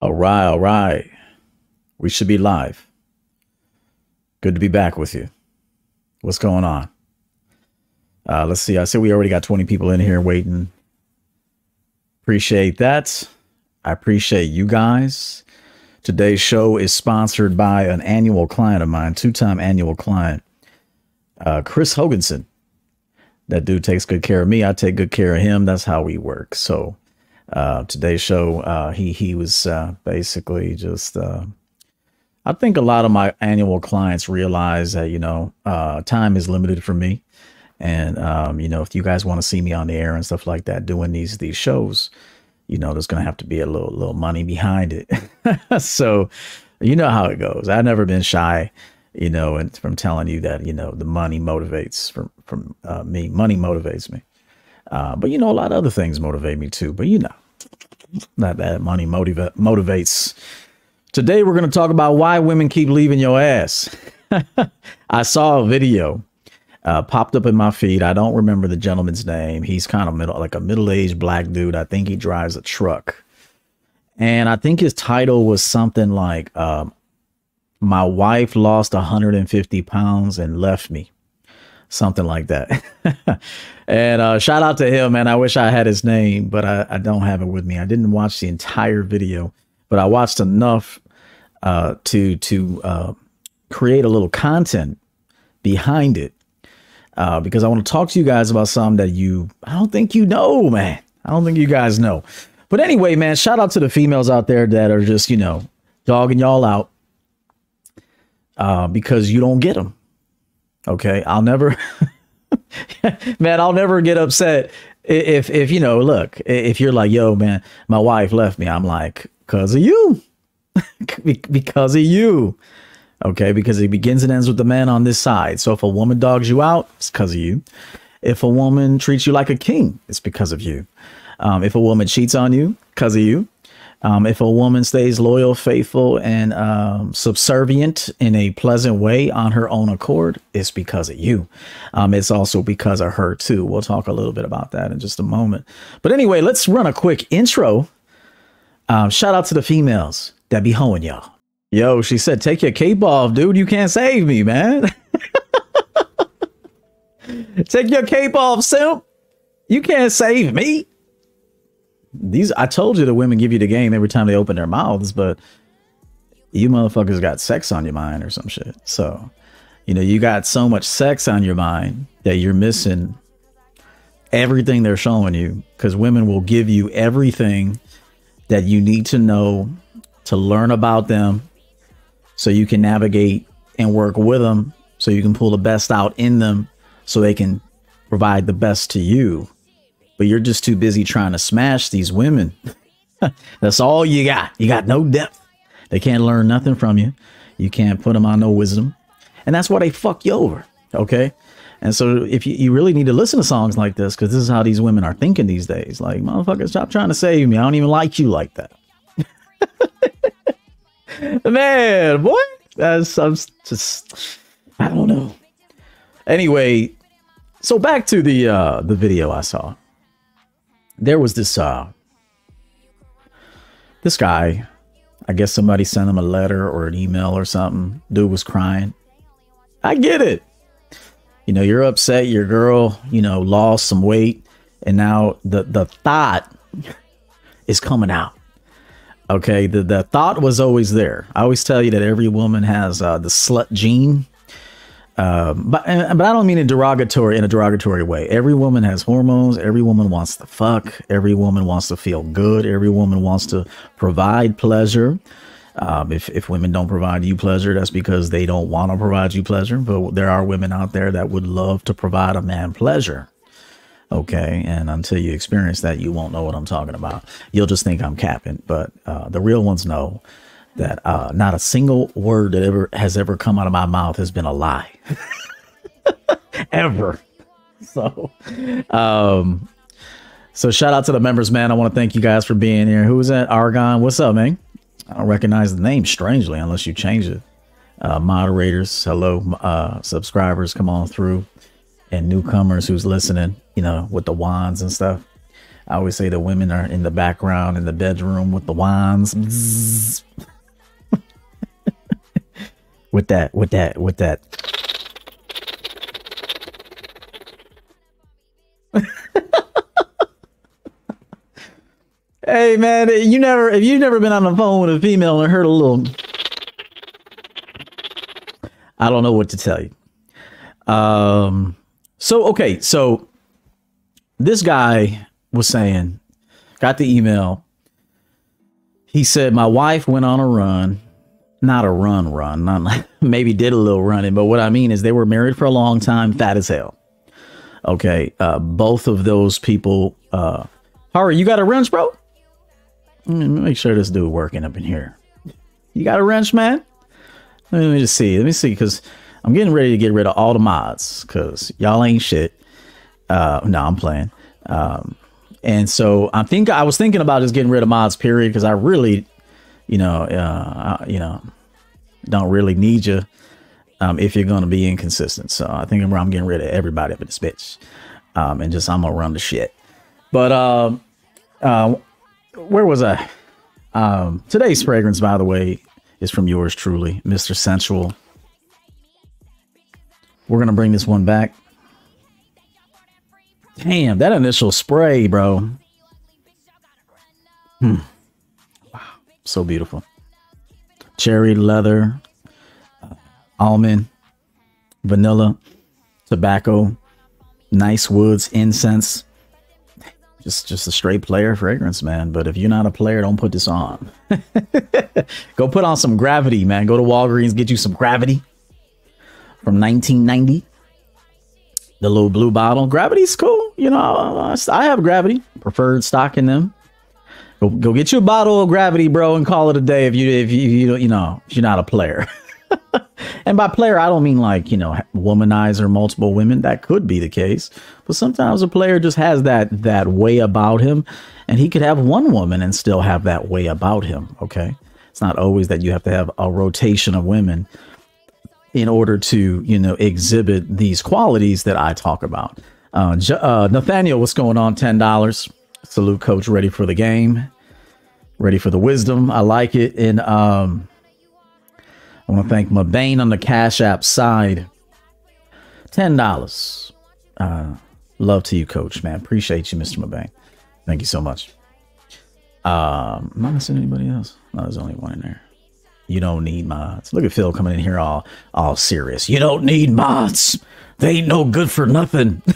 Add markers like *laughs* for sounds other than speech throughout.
All right, all right. We should be live. Good to be back with you. What's going on? Uh, let's see. I said we already got 20 people in here waiting. Appreciate that. I appreciate you guys. Today's show is sponsored by an annual client of mine, two time annual client, uh, Chris Hoganson. That dude takes good care of me. I take good care of him. That's how we work. So, uh, today's show, uh, he he was uh, basically just. Uh, I think a lot of my annual clients realize that you know uh, time is limited for me, and um, you know if you guys want to see me on the air and stuff like that doing these these shows, you know there's gonna have to be a little little money behind it. *laughs* so, you know how it goes. I've never been shy, you know, and from telling you that you know the money motivates from from uh, me. Money motivates me. Uh, but you know, a lot of other things motivate me too. But you know, not that money motiva- motivates. Today, we're going to talk about why women keep leaving your ass. *laughs* I saw a video uh, popped up in my feed. I don't remember the gentleman's name. He's kind of middle, like a middle-aged black dude. I think he drives a truck, and I think his title was something like um, "My wife lost 150 pounds and left me." Something like that. *laughs* and uh, shout out to him, man. I wish I had his name, but I, I, don't have it with me. I didn't watch the entire video, but I watched enough uh, to to uh, create a little content behind it uh, because I want to talk to you guys about something that you I don't think you know, man. I don't think you guys know. But anyway, man, shout out to the females out there that are just you know dogging y'all out uh, because you don't get them Okay. I'll never, *laughs* man, I'll never get upset if, if, you know, look, if you're like, yo, man, my wife left me. I'm like, cause of you, *laughs* because of you. Okay. Because it begins and ends with the man on this side. So if a woman dogs you out, it's because of you. If a woman treats you like a king, it's because of you. Um, if a woman cheats on you, because of you. Um, if a woman stays loyal, faithful, and um, subservient in a pleasant way on her own accord, it's because of you. Um, it's also because of her, too. We'll talk a little bit about that in just a moment. But anyway, let's run a quick intro. Um, shout out to the females that be hoeing y'all. Yo, she said, take your cape off, dude. You can't save me, man. *laughs* take your cape off, simp. You can't save me these I told you the women give you the game every time they open their mouths, but you motherfuckers got sex on your mind or some shit. So, you know, you got so much sex on your mind that you're missing everything they're showing you because women will give you everything that you need to know to learn about them so you can navigate and work with them so you can pull the best out in them so they can provide the best to you but you're just too busy trying to smash these women. *laughs* That's all you got. You got no depth. They can't learn nothing from you. You can't put them on no wisdom. And that's why they fuck you over. Okay. And so if you, you really need to listen to songs like this, because this is how these women are thinking these days. Like, motherfucker, stop trying to save me. I don't even like you like that. *laughs* Man, boy. That's I'm just I don't know. Anyway, so back to the uh the video I saw there was this uh this guy i guess somebody sent him a letter or an email or something. Dude was crying. I get it. You know you're upset your girl you know lost some weight and now the the thought is coming out. Okay the the thought was always there. I always tell you that every woman has uh, the slut gene um, but but I don't mean in derogatory in a derogatory way. Every woman has hormones. Every woman wants to fuck. Every woman wants to feel good. Every woman wants to provide pleasure. Um, if if women don't provide you pleasure, that's because they don't want to provide you pleasure. But there are women out there that would love to provide a man pleasure. Okay, and until you experience that, you won't know what I'm talking about. You'll just think I'm capping, but uh, the real ones know that uh, not a single word that ever has ever come out of my mouth has been a lie, *laughs* ever. So, um, so shout out to the members, man. I want to thank you guys for being here. Who is that? Argon. What's up, man? I don't recognize the name strangely unless you change it. Uh, moderators, hello, uh, subscribers, come on through, and newcomers who's listening, you know, with the wands and stuff. I always say the women are in the background in the bedroom with the wands. With that, with that, with that. *laughs* hey man, you never if you've never been on the phone with a female and heard a little I don't know what to tell you. Um so okay, so this guy was saying, got the email. He said, My wife went on a run, not a run, run, not like, *laughs* maybe did a little running, but what I mean is they were married for a long time, fat as hell. Okay, uh, both of those people. Uh, Harry, you got a wrench, bro? Make sure this dude working up in here. You got a wrench, man? Let me just see. Let me see, because I'm getting ready to get rid of all the mods, because y'all ain't shit. Uh, no, I'm playing. Um, and so I think I was thinking about just getting rid of mods, period, because I really, you know, uh, you know, don't really need you um, if you're going to be inconsistent. So I think I'm, I'm getting rid of everybody up in this bitch, um, and just I'm gonna run the shit. But um, uh, where was I? Um, today's fragrance, by the way, is from yours truly, Mr. Sensual. We're gonna bring this one back. Damn, that initial spray, bro. Hmm. So beautiful. Cherry leather, uh, almond, vanilla, tobacco, nice woods, incense. Just just a straight player fragrance, man. But if you're not a player, don't put this on. *laughs* Go put on some gravity, man. Go to Walgreens, get you some gravity from 1990 the little blue bottle. Gravity's cool. You know, I have gravity, preferred stock in them. Go, go get you a bottle of gravity, bro, and call it a day if you if you you, you know if you're not a player. *laughs* and by player, I don't mean like you know womanizer multiple women. That could be the case, but sometimes a player just has that that way about him, and he could have one woman and still have that way about him. Okay, it's not always that you have to have a rotation of women in order to you know exhibit these qualities that I talk about. Uh, uh, Nathaniel, what's going on? Ten dollars. Salute, coach. Ready for the game. Ready for the wisdom. I like it. And um, I want to thank Mabane on the Cash App side. Ten dollars. Uh, love to you, coach. Man, appreciate you, Mr. Mabane. Thank you so much. Um, am I missing anybody else? No, there's only one in there. You don't need mods. Look at Phil coming in here all all serious. You don't need mods. They ain't no good for nothing. *laughs*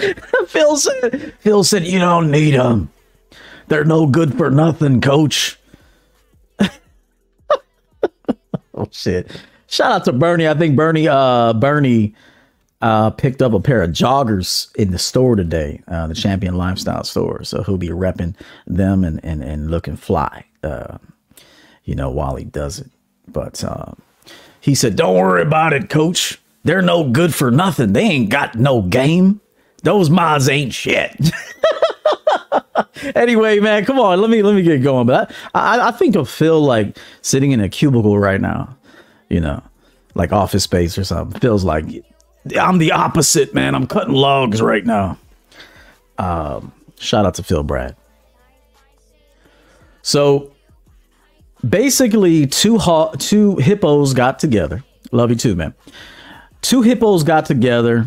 *laughs* Phil said Phil said you don't need them. They're no good for nothing, coach. *laughs* oh shit. Shout out to Bernie. I think Bernie uh Bernie uh picked up a pair of joggers in the store today, uh the Champion Lifestyle store. So he'll be repping them and and, and looking fly. Uh you know, while he does it. But uh, he said, Don't worry about it, coach. They're no good for nothing. They ain't got no game. Those mods ain't shit. *laughs* anyway, man, come on. Let me let me get going. But I, I, I think of Phil like sitting in a cubicle right now, you know, like office space or something. Feels like I'm the opposite, man. I'm cutting logs right now. Um, shout out to Phil Brad. So basically two ho- two hippos got together. Love you too, man. Two hippos got together,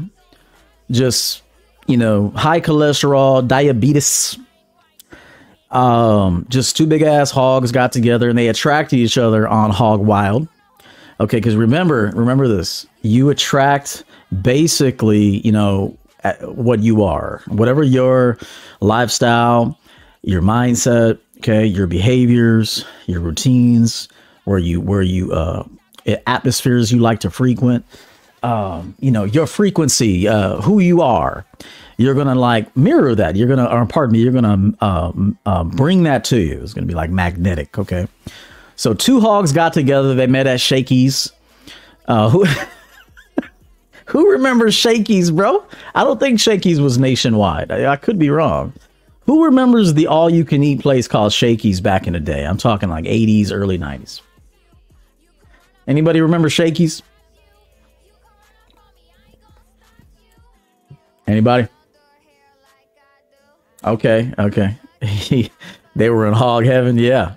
just you know, high cholesterol, diabetes. Um, just two big ass hogs got together and they attracted each other on Hog Wild. Okay, because remember, remember this: you attract basically, you know, what you are, whatever your lifestyle, your mindset, okay your behaviors your routines where you where you uh atmospheres you like to frequent um you know your frequency uh who you are you're gonna like mirror that. You're gonna or pardon me you're gonna um, uh, bring that to you. It's gonna be like magnetic okay? So two hogs got together. They met at Shakey's. Uh who *laughs* who remembers Shakey's bro? I don't think Shakey's was nationwide. I, I could be wrong. Who remembers the all you can eat place called Shakey's back in the day? I'm talking like 80s, early 90s. Anybody remember Shakey's? Anybody? Okay, okay. *laughs* they were in hog heaven, yeah.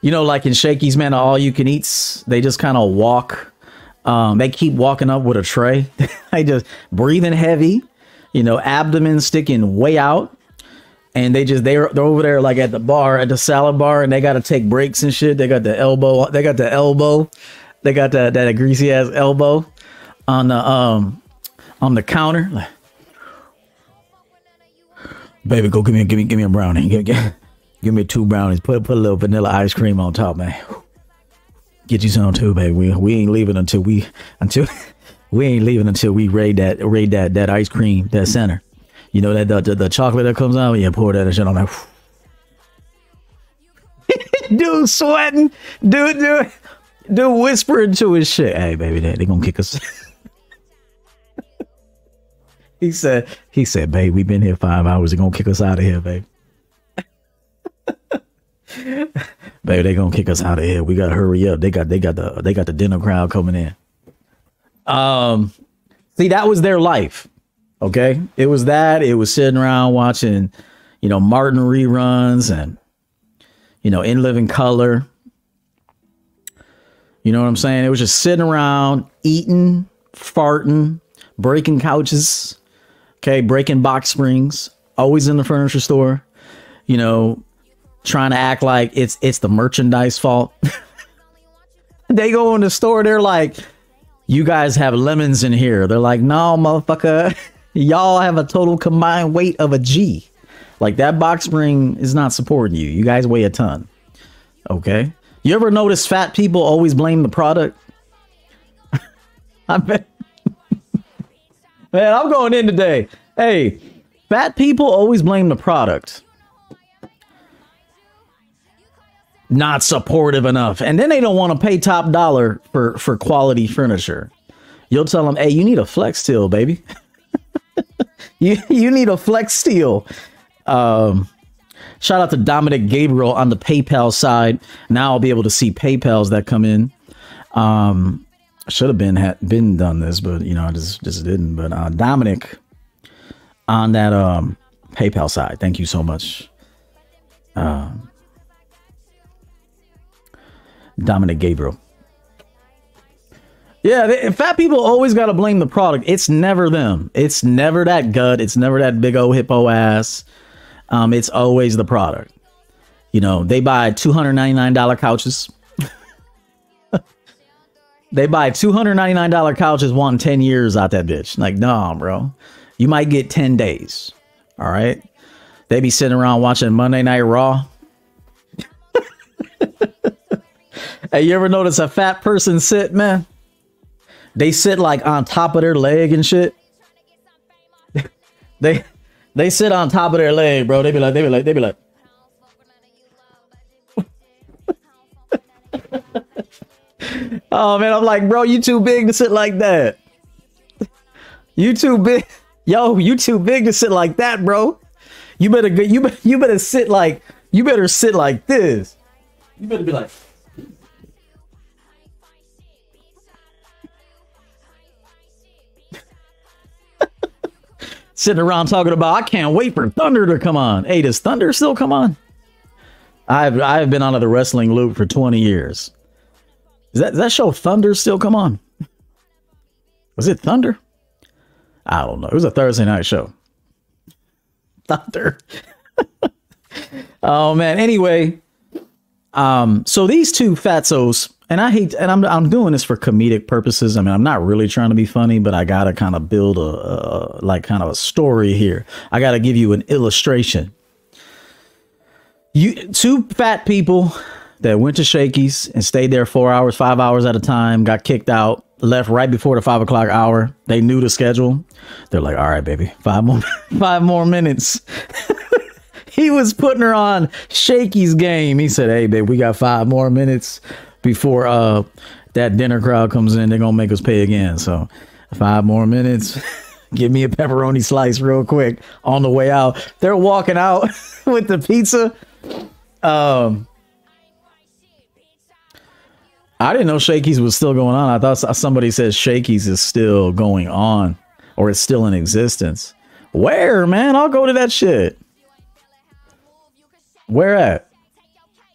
You know, like in Shakey's, man, all you can eats, they just kind of walk. Um, they keep walking up with a tray. *laughs* they just breathing heavy, you know, abdomen sticking way out. And they just they're they're over there like at the bar, at the salad bar, and they gotta take breaks and shit. They got the elbow, they got the elbow, they got that that greasy ass elbow on the um on the counter. Like, baby, go give me give me give me a brownie. Give, give, give me two brownies. Put put a little vanilla ice cream on top, man. Get you some too, baby. We we ain't leaving until we until *laughs* we ain't leaving until we raid that raid that that ice cream that center. You know that the, the, the chocolate that comes out. Yeah, pour that shit on there. *laughs* dude sweating, dude, dude, dude whispering to his shit. Hey, baby, they, they gonna kick us. *laughs* *laughs* he said, he said, babe, we've been here five hours. They're gonna kick us out of here, babe. *laughs* babe, they're gonna kick us out of here. We gotta hurry up. They got they got the they got the dinner crowd coming in. Um, see, that was their life. Okay, it was that. It was sitting around watching, you know, Martin reruns and, you know, In Living Color. You know what I'm saying? It was just sitting around eating, farting, breaking couches, okay, breaking box springs, always in the furniture store, you know, trying to act like it's it's the merchandise fault. *laughs* they go in the store, they're like, you guys have lemons in here. They're like, no, motherfucker. *laughs* Y'all have a total combined weight of a G. Like that box spring is not supporting you. You guys weigh a ton. Okay. You ever notice fat people always blame the product? *laughs* I bet. Man, I'm going in today. Hey, fat people always blame the product. Not supportive enough. And then they don't want to pay top dollar for, for quality furniture. You'll tell them, hey, you need a Flexsteel, baby. *laughs* you you need a Flexsteel. Um, shout out to Dominic Gabriel on the PayPal side. Now I'll be able to see PayPal's that come in. Um, should have been had been done this, but you know I just just didn't. But uh, Dominic on that um PayPal side, thank you so much. Um, Dominic Gabriel. Yeah, they, fat people always got to blame the product. It's never them. It's never that gut. It's never that big old hippo ass. Um, it's always the product. You know, they buy two hundred ninety nine dollar couches. They buy two hundred ninety nine dollar couches, wanting ten years out that bitch. Like, nah, bro, you might get ten days. All right. They be sitting around watching Monday Night Raw. *laughs* hey, you ever notice a fat person sit, man? They sit like on top of their leg and shit. *laughs* they they sit on top of their leg, bro. They be like, they be like, they be like. *laughs* oh man, I'm like, bro, you too big to sit like that. You too big, *laughs* yo. You too big to sit like that, bro. You better get you you better sit like you better sit like this. You better be like. sitting around talking about I can't wait for Thunder to come on. Hey, does Thunder still come on? I've I've been on of the wrestling loop for 20 years. Is that that show Thunder still come on? Was it Thunder? I don't know. It was a Thursday night show. Thunder. *laughs* oh man. Anyway, um, so these two fatzos and I hate, and I'm I'm doing this for comedic purposes. I mean, I'm not really trying to be funny, but I gotta kind of build a, a like kind of a story here. I gotta give you an illustration. You two fat people that went to Shakey's and stayed there four hours, five hours at a time, got kicked out, left right before the five o'clock hour. They knew the schedule. They're like, all right, baby, five more, *laughs* five more minutes. *laughs* he was putting her on Shakey's game. He said, hey, babe, we got five more minutes before uh that dinner crowd comes in, they're gonna make us pay again. So five more minutes. *laughs* Give me a pepperoni slice real quick on the way out. They're walking out with the pizza. Um I didn't know Shakey's was still going on. I thought somebody said Shakey's is still going on or it's still in existence. Where, man? I'll go to that shit. Where at?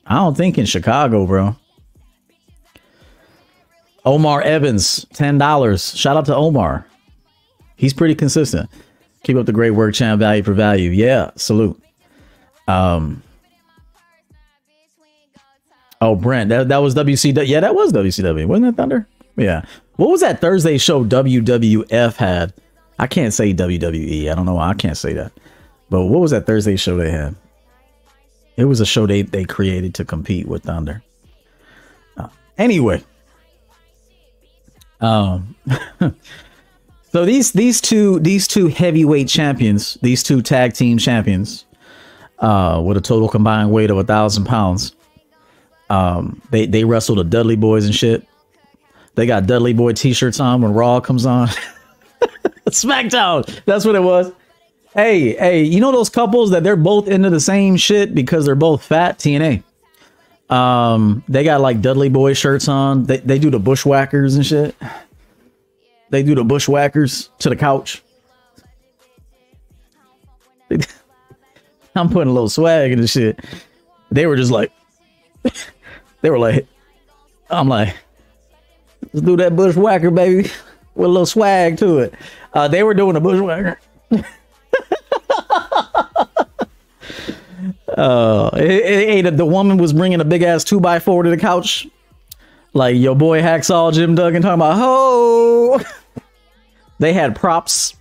I don't think in Chicago, bro. Omar Evans, ten dollars. Shout out to Omar. He's pretty consistent. Keep up the great work, champ. Value for value. Yeah, salute. Um. Oh, Brent, that, that was WCW. Yeah, that was WCW. Wasn't that Thunder? Yeah. What was that Thursday show WWF had? I can't say WWE. I don't know why I can't say that. But what was that Thursday show they had? It was a show they, they created to compete with Thunder. Uh, anyway. Um *laughs* So these these two these two heavyweight champions, these two tag team champions, uh, with a total combined weight of a thousand pounds, um, they they wrestled the Dudley Boys and shit. They got Dudley Boy T-shirts on when Raw comes on. *laughs* SmackDown. That's what it was. Hey, hey, you know those couples that they're both into the same shit because they're both fat? TNA. Um, they got like Dudley Boy shirts on. They they do the bushwhackers and shit. They do the bushwhackers to the couch. *laughs* I'm putting a little swag in the shit. They were just like, *laughs* they were like, I'm like, let's do that bushwhacker, baby, with a little swag to it. Uh, they were doing a bushwhacker. *laughs* uh, it, it, the woman was bringing a big ass two by four to the couch, like your boy Hacksaw Jim Duggan talking about ho. they had props.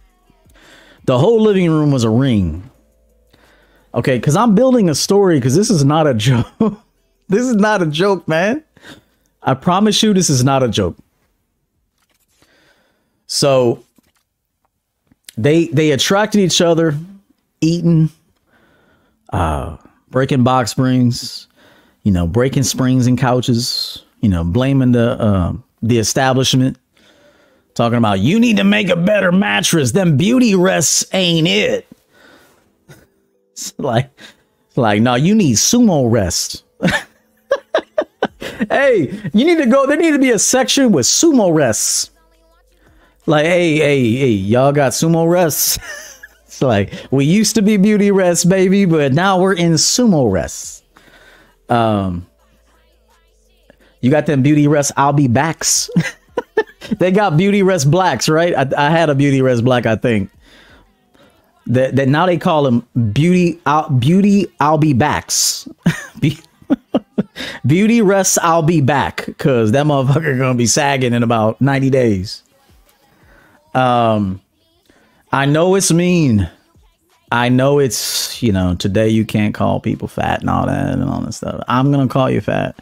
The whole living room was a ring. Okay, because I'm building a story because this is not a *laughs* joke. This is not a joke, man. I promise you, this is not a joke. So they they attracted each other, eating, uh, breaking box springs, you know, breaking springs and couches, you know, blaming the uh, the establishment, talking about you need to make a better mattress. Them beauty rests ain't it. *laughs* It's like, it's like, no, you need sumo rest. Hey, you need to go. There need to be a section with sumo rests. Like, hey, hey, hey, y'all got sumo rests. *laughs* it's like we used to be beauty rests, baby, but now we're in sumo rests. Um, you got them beauty rests. I'll be backs. *laughs* they got beauty rest blacks, right? I, I had a beauty rest black, I think that that now they call them beauty out beauty I'll be backs. *laughs* beauty rests I'll be back because that motherfucker gonna be sagging in about 90 days. Um I know it's mean. I know it's, you know, today you can't call people fat and all that and all that stuff. I'm gonna call you fat.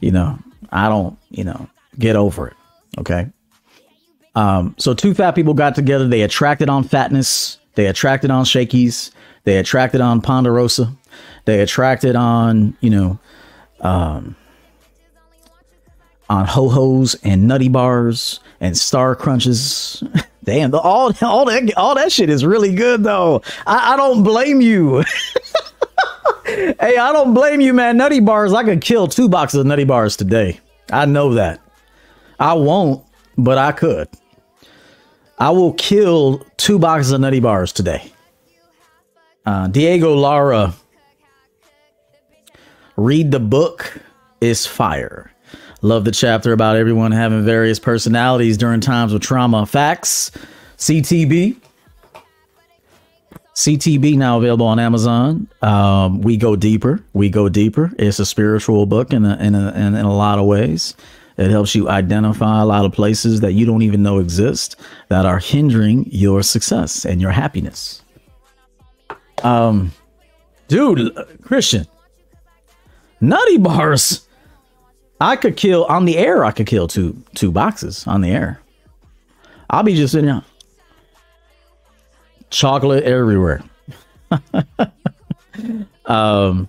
You know, I don't, you know, get over it. Okay. Um, so two fat people got together, they attracted on fatness they attracted on Shakey's. They attracted on Ponderosa. They attracted on, you know, um, on ho hos and nutty bars and star crunches. *laughs* Damn, the, all all that all that shit is really good though. I, I don't blame you. *laughs* hey, I don't blame you, man. Nutty bars, I could kill two boxes of nutty bars today. I know that. I won't, but I could. I will kill two boxes of nutty bars today. Uh, Diego Lara, read the book is fire. Love the chapter about everyone having various personalities during times of trauma. Facts, CTB. CTB now available on Amazon. Um, we go deeper. We go deeper. It's a spiritual book in a, in a, in, in a lot of ways. It helps you identify a lot of places that you don't even know exist that are hindering your success and your happiness. Um, dude, Christian, nutty bars. I could kill on the air. I could kill two two boxes on the air. I'll be just sitting there, chocolate everywhere. *laughs* um,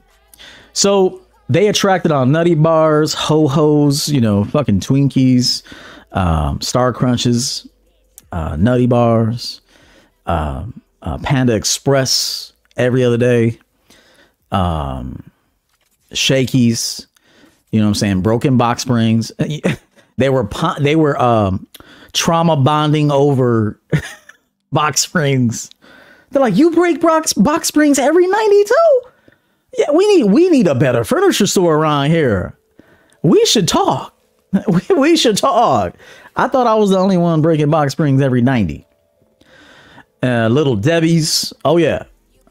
so they attracted on nutty bars, ho hos, you know, fucking Twinkies, um, Star Crunches, uh, nutty bars, um, uh, Panda Express every other day, um, Shakey's, you know what I'm saying, broken box springs. *laughs* they were they were um, trauma bonding over *laughs* box springs. They're like, you break box box springs every 92. Yeah, we need we need a better furniture store around here. We should talk. *laughs* We, we should talk. I thought I was the only one breaking box springs every 90. Uh, little Debbie's. Oh yeah.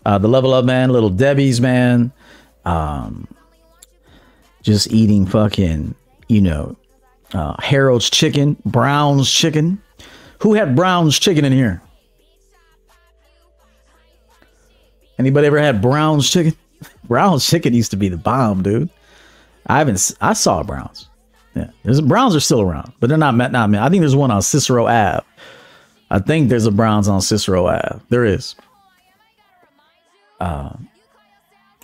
Uh, the level up man, little Debbie's man. Um just eating fucking, you know, uh, Harold's chicken, Brown's chicken. Who had Brown's chicken in here? Anybody ever had Brown's chicken? *laughs* Brown's chicken used to be the bomb, dude. I haven't. I saw Browns. Yeah, there's Browns are still around, but they're not not man. I think there's one on Cicero Ave. I think there's a Browns on Cicero Ave. There is. Uh,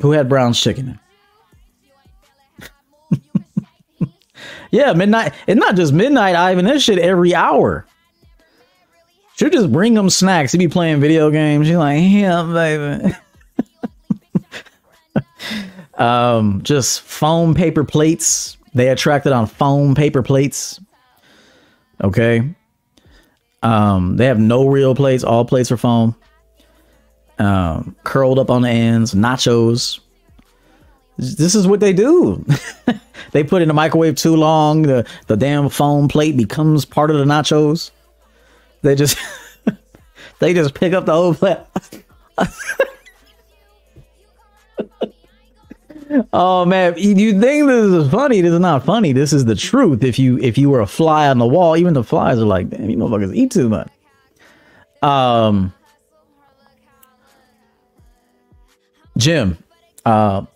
who had Brown's chicken? Yeah, midnight. It's not just midnight, Ivan. This shit every hour. She'll just bring them snacks. He be playing video games. She's like, *laughs* yeah, baby. *laughs* um, just foam paper plates. They attracted on foam paper plates. Okay. Um, they have no real plates. All plates are foam. Um, curled up on the ends, nachos. This is what they do. *laughs* they put in the microwave too long. The the damn foam plate becomes part of the nachos. They just *laughs* they just pick up the whole plate. *laughs* oh man, you think this is funny? This is not funny. This is the truth. If you if you were a fly on the wall, even the flies are like, damn, you motherfuckers eat too much. Um, Jim, uh,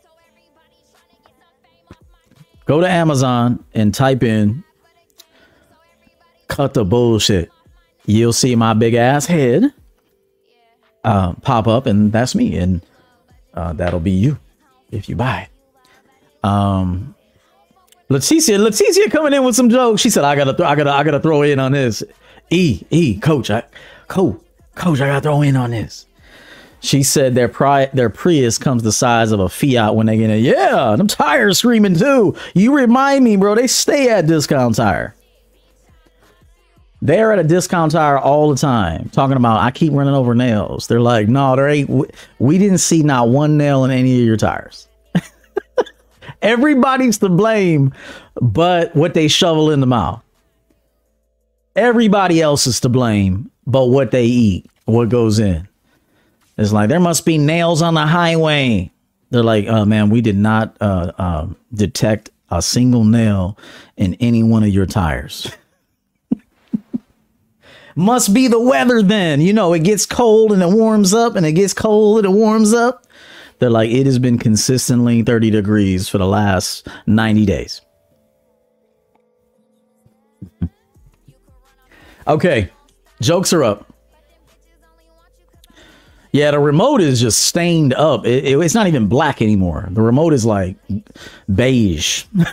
go to Amazon and type in "cut the bullshit." You'll see my big ass head uh, pop up, and that's me, and uh, that'll be you if you buy it. Um, Leticia, Leticia coming in with some jokes. She said, "I gotta, I gotta, I gotta throw in on this." E, E, coach, I, coach, coach, I gotta throw in on this. She said their pri- their Prius comes the size of a Fiat when they get in. Yeah, them tires screaming too. You remind me, bro. They stay at discount tire. They're at a discount tire all the time talking about I keep running over nails. They're like, no, there ain't. We didn't see not one nail in any of your tires. *laughs* Everybody's to blame, but what they shovel in the mouth. Everybody else is to blame, but what they eat, what goes in. It's like there must be nails on the highway. They're like, oh man, we did not uh, uh, detect a single nail in any one of your tires. *laughs* Must be the weather then. You know, it gets cold and it warms up and it gets cold and it warms up. They're like, it has been consistently 30 degrees for the last 90 days. *laughs* okay, jokes are up. Yeah, the remote is just stained up. It, it, it's not even black anymore. The remote is like beige. *laughs* you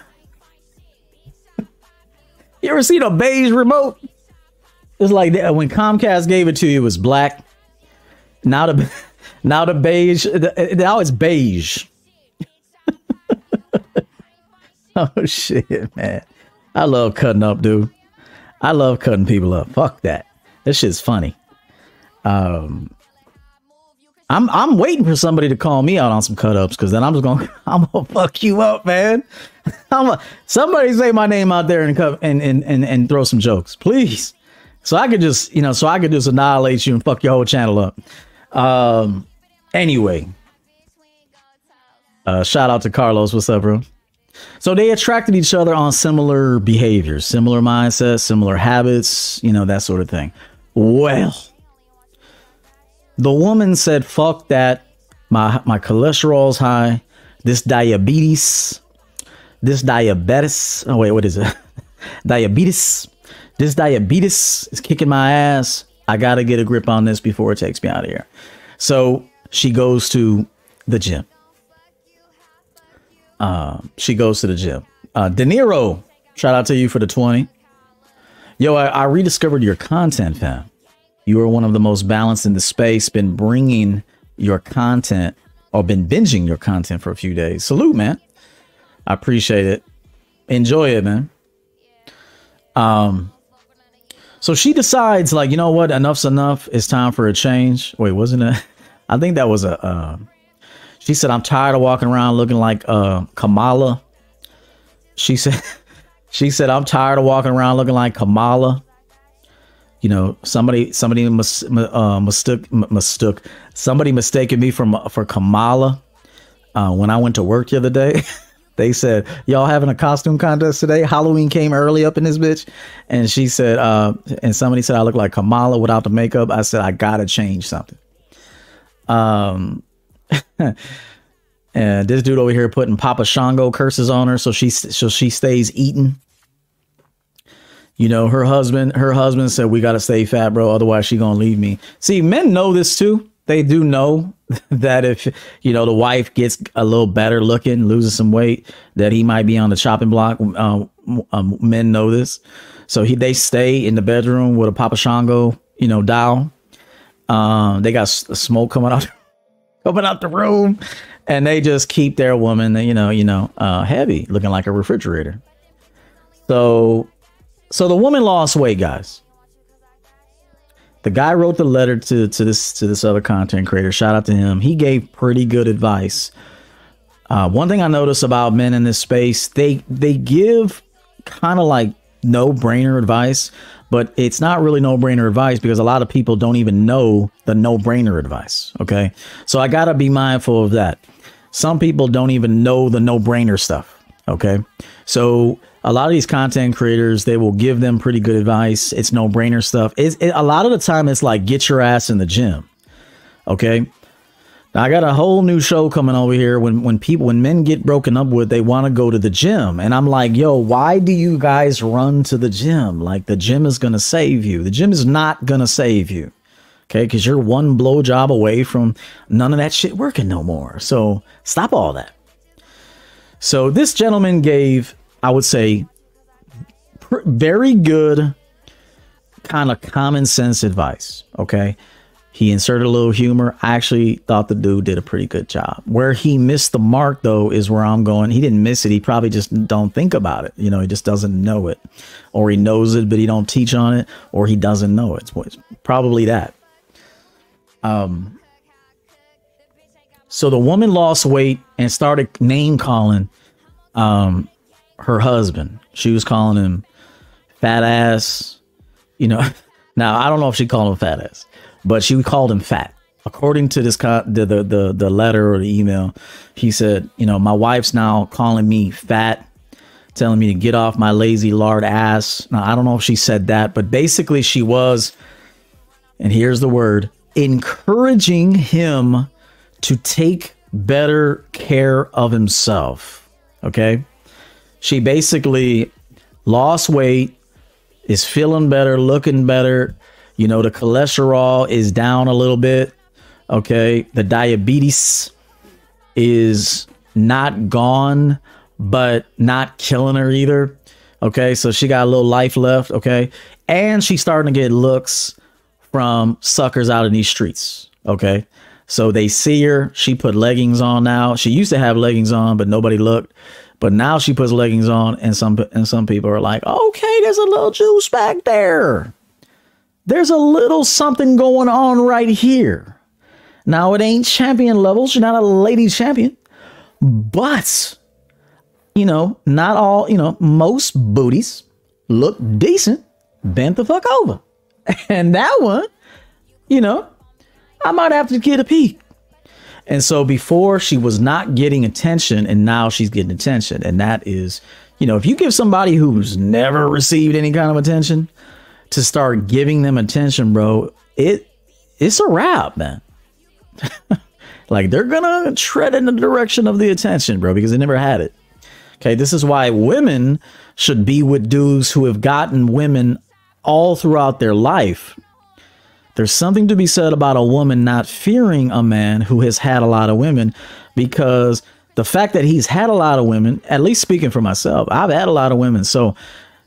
ever seen a beige remote? It's like that. when Comcast gave it to you, it was black. Now the *laughs* now the beige. Now it's beige. *laughs* oh shit, man! I love cutting up, dude. I love cutting people up. Fuck that. This shit's funny. Um, I'm I'm waiting for somebody to call me out on some cut ups because then I'm just gonna *laughs* I'm gonna fuck you up, man. *laughs* I'm a, somebody say my name out there and, come and and and and throw some jokes, please. So I could just, you know, so I could just annihilate you and fuck your whole channel up. Um, anyway, uh, shout out to Carlos. What's up, bro? So they attracted each other on similar behaviors, similar mindsets, similar habits, you know, that sort of thing. Well, the woman said, fuck that. My, my cholesterol's high. This diabetes, this diabetes. Oh, wait, what is it? *laughs* diabetes this diabetes is kicking my ass. I got to get a grip on this before it takes me out of here. So she goes to the gym. Uh, she goes to the gym. Uh, De Niro, shout out to you for the 20. Yo, I, I rediscovered your content, fam. You are one of the most balanced in the space, been bringing your content or been binging your content for a few days. Salute, man. I appreciate it. Enjoy it, man. Um, so she decides, like, you know what? Enough's enough. It's time for a change. Wait, wasn't it? *laughs* I think that was a. Uh, She said, I'm tired of walking around looking like uh, Kamala. She said, *laughs* she said, I'm tired of walking around looking like Kamala. You know, somebody, somebody mis, uh, mistook, mistook, somebody mistaken me for for Kamala. Uh, when I went to work the other day, *laughs* they said, "Y'all having a costume contest today?" Halloween came early up in this bitch, and she said, uh, and somebody said I look like Kamala without the makeup. I said I gotta change something. Um, *laughs* and this dude over here putting Papa Shango curses on her, so she so she stays eating. You know, her husband, her husband said, "We gotta stay fat, bro. Otherwise, she gonna leave me." See, men know this too. They do know *laughs* that if you know the wife gets a little better looking, loses some weight, that he might be on the chopping block. Um, um, men know this, so he they stay in the bedroom with a Papa Shango, you know, doll. Um, they got smoke coming out *laughs* coming out the room, and they just keep their woman, you know, you know, uh, heavy, looking like a refrigerator. So, so the woman lost weight, guys. The guy wrote the letter to to this to this other content creator. Shout out to him. He gave pretty good advice. Uh, one thing I notice about men in this space, they they give kind of like no brainer advice, but it's not really no brainer advice because a lot of people don't even know the no brainer advice. Okay. So I got to be mindful of that. Some people don't even know the no brainer stuff. Okay. So a lot of these content creators, they will give them pretty good advice. It's no brainer stuff. It's, it, a lot of the time, it's like get your ass in the gym. Okay. Now, I got a whole new show coming over here. When when people when men get broken up with, they want to go to the gym, and I'm like, yo, why do you guys run to the gym? Like the gym is gonna save you. The gym is not gonna save you. Okay, because you're one blowjob away from none of that shit working no more. So stop all that. So this gentleman gave, I would say, pr- very good kind of common sense advice. Okay. He inserted a little humor. I actually thought the dude did a pretty good job. Where he missed the mark, though, is where I'm going. He didn't miss it. He probably just don't think about it. You know, he just doesn't know it, or he knows it but he don't teach on it, or he doesn't know it. It's probably that. Um. So the woman lost weight and started name calling, um, her husband. She was calling him fat ass. You know, *laughs* now I don't know if she called him fat ass but she called him fat. According to this the, the the the letter or the email, he said, you know, my wife's now calling me fat, telling me to get off my lazy lard ass. Now I don't know if she said that, but basically she was, and here's the word, encouraging him to take better care of himself. Okay. She basically lost weight, is feeling better, looking better, you know, the cholesterol is down a little bit. Okay. The diabetes is not gone, but not killing her either. Okay. So she got a little life left. Okay. And she's starting to get looks from suckers out in these streets. Okay. So they see her. She put leggings on now. She used to have leggings on, but nobody looked. But now she puts leggings on, and some and some people are like, "Okay, there's a little juice back there." there's a little something going on right here. Now, it ain't champion levels. You're not a lady champion, but, you know, not all, you know, most booties look decent bent the fuck over. *laughs* And that one, you know, I might have to get a peek. And so before she was not getting attention, and now she's getting attention. And that is, you know, if you give somebody who's never received any kind of attention, to start giving them attention, bro, it it's a wrap, man. *laughs* like they're gonna tread in the direction of the attention, bro, because they never had it. Okay, this is why women should be with dudes who have gotten women all throughout their life. There's something to be said about a woman not fearing a man who has had a lot of women because the fact that he's had a lot of women, at least speaking for myself, I've had a lot of women. So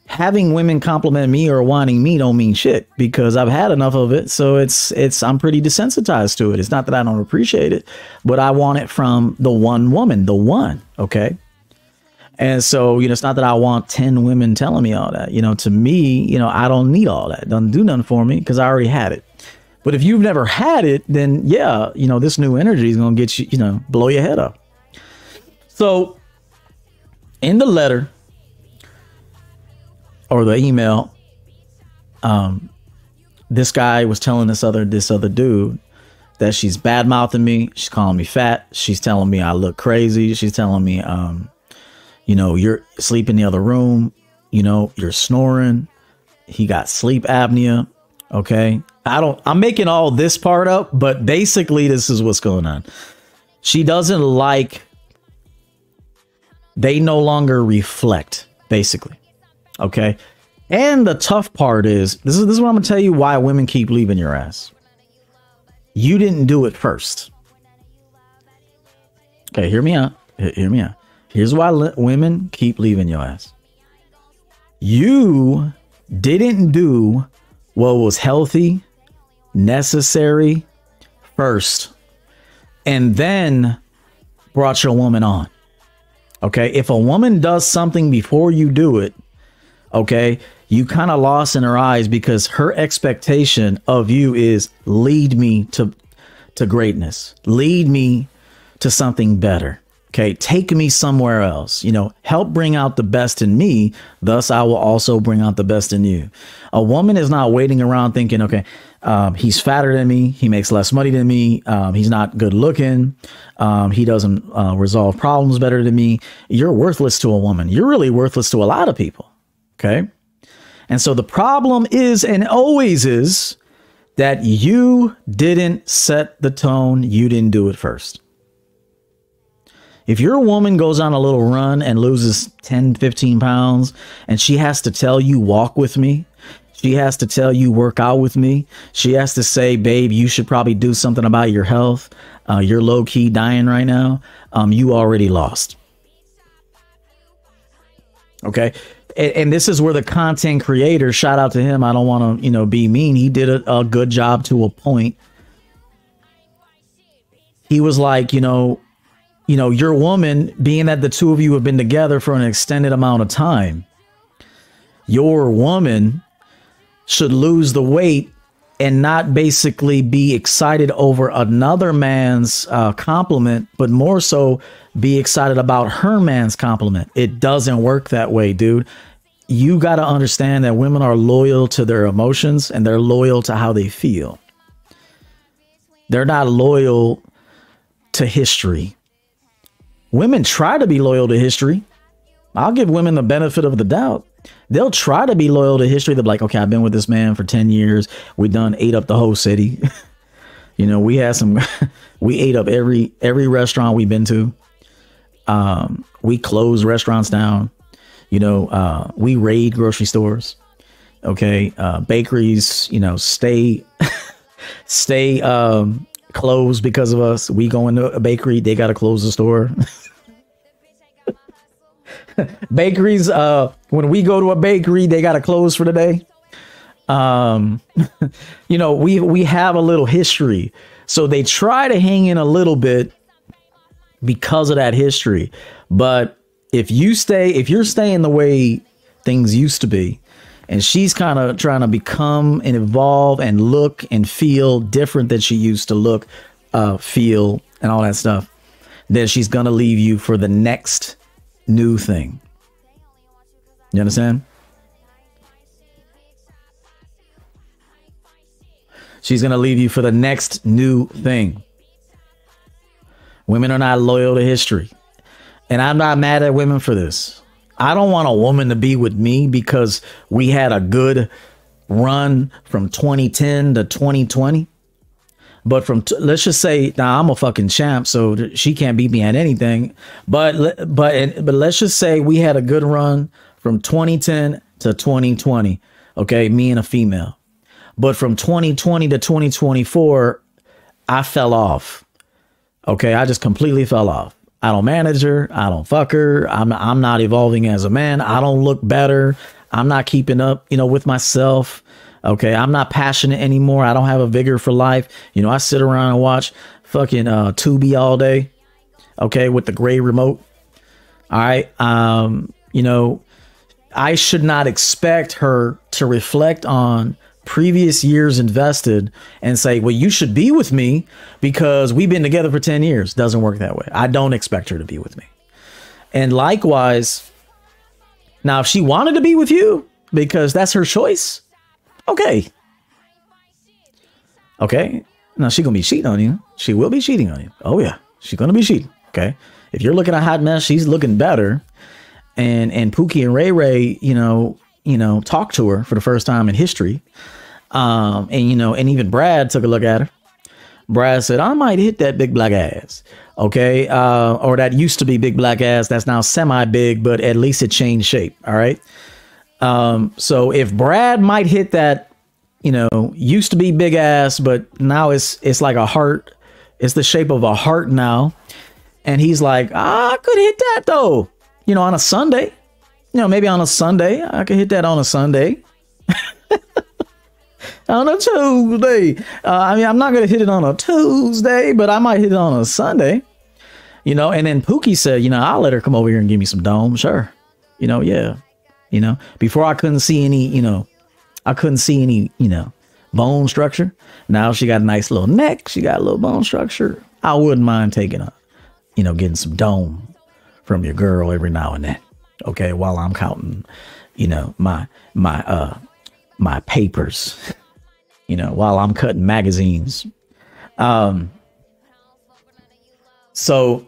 having women compliment me or wanting me don't mean shit because I've had enough of it. So it's it's I'm pretty desensitized to it. It's not that I don't appreciate it, but I want it from the one woman, the one. Okay. And so, you know, it's not that I want 10 women telling me all that. You know, to me, you know, I don't need all that. Don't do nothing for me because I already had it. But if you've never had it, then yeah, you know, this new energy is going to get you, you know, blow your head up. So in the letter or the email, um, this guy was telling this other this other dude that she's bad mouthing me. She's calling me fat. She's telling me I look crazy. She's telling me, um, you know, you're sleep in the other room. You know, you're snoring. He got sleep apnea. Okay. I don't, I'm making all this part up, but basically, this is what's going on. She doesn't like, they no longer reflect, basically. Okay. And the tough part is this is this is what I'm gonna tell you why women keep leaving your ass. You didn't do it first. Okay, hear me out. Hear me out. Here's why li- women keep leaving your ass. You didn't do what was healthy, necessary first, and then brought your woman on. Okay, if a woman does something before you do it, okay, you kind of lost in her eyes because her expectation of you is lead me to to greatness lead me to something better okay? Take me somewhere else you know? Help bring out the best in me thus i will also bring out the best in you. A woman is not waiting around thinking okay um, he's fatter than me. He makes less money than me. Um, he's not good looking. Um, he doesn't uh, resolve problems better than me. You're worthless to a woman. You're really worthless to a lot of people. Okay? And so the problem is and always is that you didn't set the tone, you didn't do it first. If your woman goes on a little run and loses 10, 15 pounds, and she has to tell you, walk with me, she has to tell you, work out with me, she has to say, babe, you should probably do something about your health. Uh, you're low key dying right now. Um, you already lost. Okay and, and, this is where the content creator shout out to him i don't want to you know be mean he did a, a good job to a point he was like you know you know your woman being that the two of you have been together for an extended amount of time your woman should lose the weight and not basically be excited over another man's uh, compliment, but more so be excited about her man's compliment. It doesn't work that way, dude. You got to understand that women are loyal to their emotions and they're loyal to how they feel. They're not loyal to history. Women try to be loyal to history. I'll give women the benefit of the doubt they'll try to be loyal to history. They'll be like, okay, I've been with this man for 10 years. We done ate up the whole city. *laughs* you know, we had some, *laughs* we ate up every, every restaurant we've been to. Um, we closed restaurants down. You know, uh, we raid grocery stores. Okay. Uh, bakeries, you know, stay, *laughs* stay, um, closed because of us. We go into a bakery, they got to close the store. Bakeries uh when we go to a bakery they gotta close for the day. Um *laughs* you know we we have a little history. So they try to hang in a little bit because of that history. But if you stay if you're staying the way things used to be and she's kind of trying to become and evolve and look and feel different than she used to look uh feel and all that stuff then she's gonna leave you for the next new thing. You understand? She's going to leave you for the next new thing. Women are not loyal to history. And I'm not mad at women for this. I don't want a woman to be with me because we had a good run from 2010 to 2020. But from t- let's just say now I'm a fucking champ, so th- she can't beat me at anything. But but but let's just say we had a good run from 2010 to 2020. Okay, me and a female. But from 2020 to 2024, I fell off. Okay, I just completely fell off. I don't manage her. I don't fuck her. I'm I'm not evolving as a man. I don't look better. I'm not keeping up, you know, with myself. Okay, I'm not passionate anymore. I don't have a vigor for life. You know, I sit around and watch fucking uh Tubi all day. Okay, with the gray remote. All right. Um, you know, I should not expect her to reflect on previous years invested and say, well, you should be with me because we've been together for 10 years. Doesn't work that way. I don't expect her to be with me. And likewise, now if she wanted to be with you because that's her choice, okay. Okay. Now she gonna be cheating on you. She will be cheating on you. Oh yeah. She's gonna be cheating. Okay. If you're looking a hot mess, she's looking better. And and Pookie and Ray Ray, you know, you know, talked to her for the first time in history. Um, and you know, and even Brad took a look at her. Brad said, I might hit that big black ass. Okay. Uh, or that used to be big black ass. That's now semi big, but at least it changed shape. All right. Um, so if Brad might hit that, you know, used to be big ass, but now it's it's like a heart. It's the shape of a heart now. And he's like, ah, I could hit that though. You know, on a Sunday. You know, maybe on a Sunday. I could hit that on a Sunday. *laughs* on a Tuesday. Uh, I mean, I'm not to hit it on a Tuesday, but I might hit it on a Sunday. You know, and then Pookie said, you know, I'll let her come over here and give me some dome. Sure. You know, yeah. You know, before I couldn't see any, you know, I couldn't see any, you know, bone structure. Now she got a nice little neck. She got a little bone structure. I wouldn't mind taking a, you know, getting some dome from your girl every now and then. Okay, while I'm counting, you know, my my uh my papers. *laughs* you know, while I'm cutting magazines. Um, so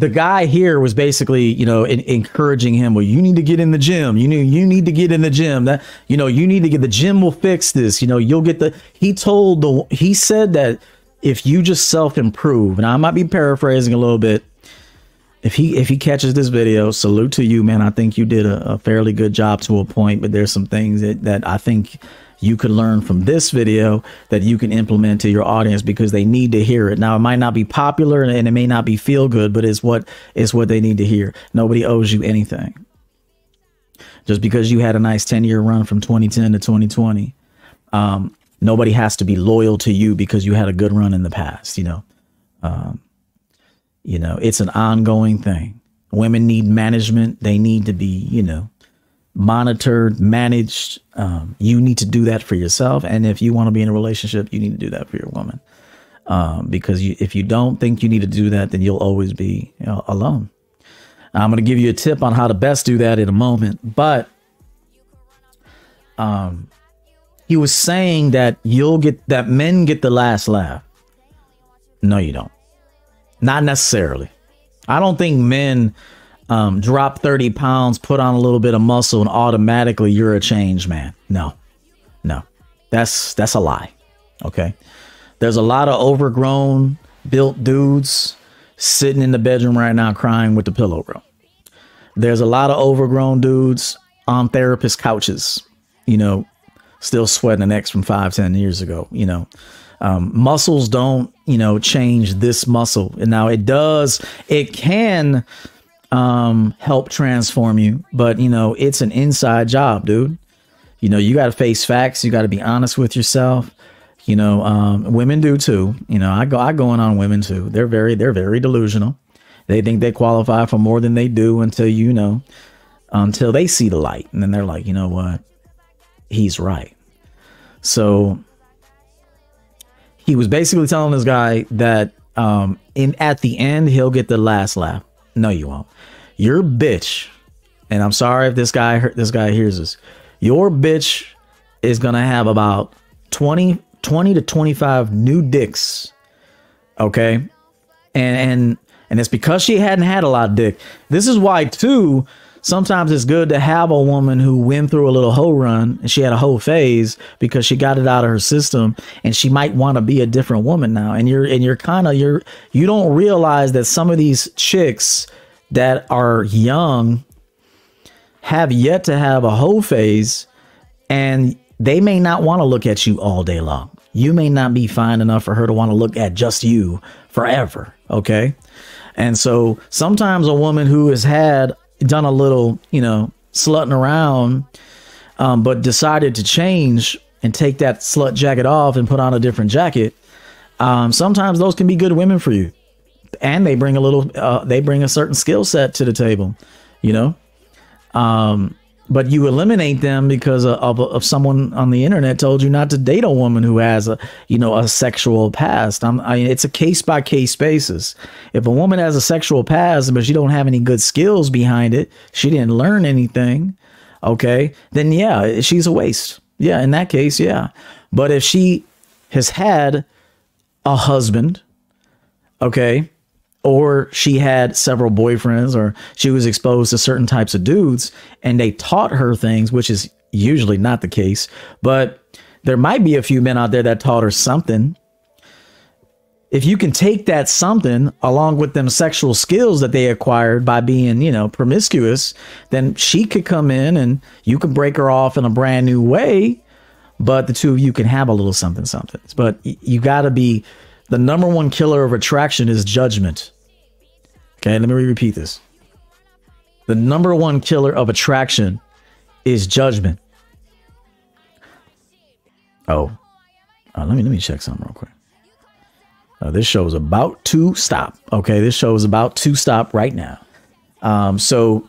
the guy here was basically, you know, in, encouraging him. Well, you need to get in the gym. You need you need to get in the gym. That you know, you need to get the gym will fix this. You know, you'll get the. He told the. He said that if you just self improve, and I might be paraphrasing a little bit, if he if he catches this video, salute to you, man. I think you did a, a, fairly good job to a point, but there's some things that, that I think you could learn from this video that you can implement to your audience because they need to hear it. Now it might not be popular and it may not be feel good, but it's what is what they need to hear. Nobody owes you anything. Just because you had a nice 10 year run from 2010 to 2020, um, nobody has to be loyal to you because you had a good run in the past, you know. Um, you know, it's an ongoing thing. Women need management. They need to be, you know, monitored, managed. Um, you need to do that for yourself. And if you want to be in a relationship, you need to do that for your woman. Um, because you, if you don't think you need to do that, then you'll always be you know, alone. I'm going to give you a tip on how to best do that in a moment. But um, he was saying that you'll get that men get the last laugh. No, you don't. Not necessarily. I don't think men um, drop 30 pounds, put on a little bit of muscle, and automatically you're a change man. No, no, that's that's a lie. Okay, there's a lot of overgrown, built dudes sitting in the bedroom right now crying with the pillow, bro. There's a lot of overgrown dudes on therapist couches, you know, still sweating an X from five, ten years ago, you know. Um, muscles don't, you know, change this muscle. And now it does, it can um, help transform you, but, you know, it's an inside job, dude. You know, you got to face facts. You got to be honest with yourself. You know, um, women do too. You know, I go, I go in on women too. They're very, they're very delusional. They think they qualify for more than they do until you know, until they see the light, and then they're like, you know what, he's right. So he was basically telling this guy that um, in at the end he'll get the last laugh. No, you won't. Your bitch, and I'm sorry if this guy this guy hears this. Your bitch is gonna have about 20, 20 to 25 new dicks. Okay. And and and it's because she hadn't had a lot of dick. This is why too sometimes it's good to have a woman who went through a little hoe run and she had a whole phase because she got it out of her system and she might want to be a different woman now. And you're and you're kind of you're you don't realize that some of these chicks that are young have yet to have a whole phase and they may not want to look at you all day long. You may not be fine enough for her to want to look at just you forever okay? And so sometimes a woman who has had done a little, you know, slutting around, um, but decided to change and take that slut jacket off and put on a different jacket, um, sometimes those can be good women for you, and they bring a little, uh, they bring a certain skill set to the table, you know. Um, but you eliminate them because of, of, someone on the internet told you not to date a woman who has a you know a sexual past. I'm, I, it's a case by case basis. If a woman has a sexual past but she don't have any good skills behind it, she didn't learn anything, okay, then yeah, she's a waste. Yeah, in that case, yeah. But if she has had a husband, okay, or she had several boyfriends or she was exposed to certain types of dudes and they taught her things which is usually not the case but there might be a few men out there that taught her something. If you can take that something along with them sexual skills that they acquired by being you know promiscuous then she could come in and you can break her off in a brand new way but the two of you can have a little something something. But you got to be the number one killer of attraction is judgment. Okay, let me repeat this. The number one killer of attraction is judgment. Oh, uh, let me let me check something real quick. Uh, this show is about to stop. Okay, this show is about to stop right now. Um, so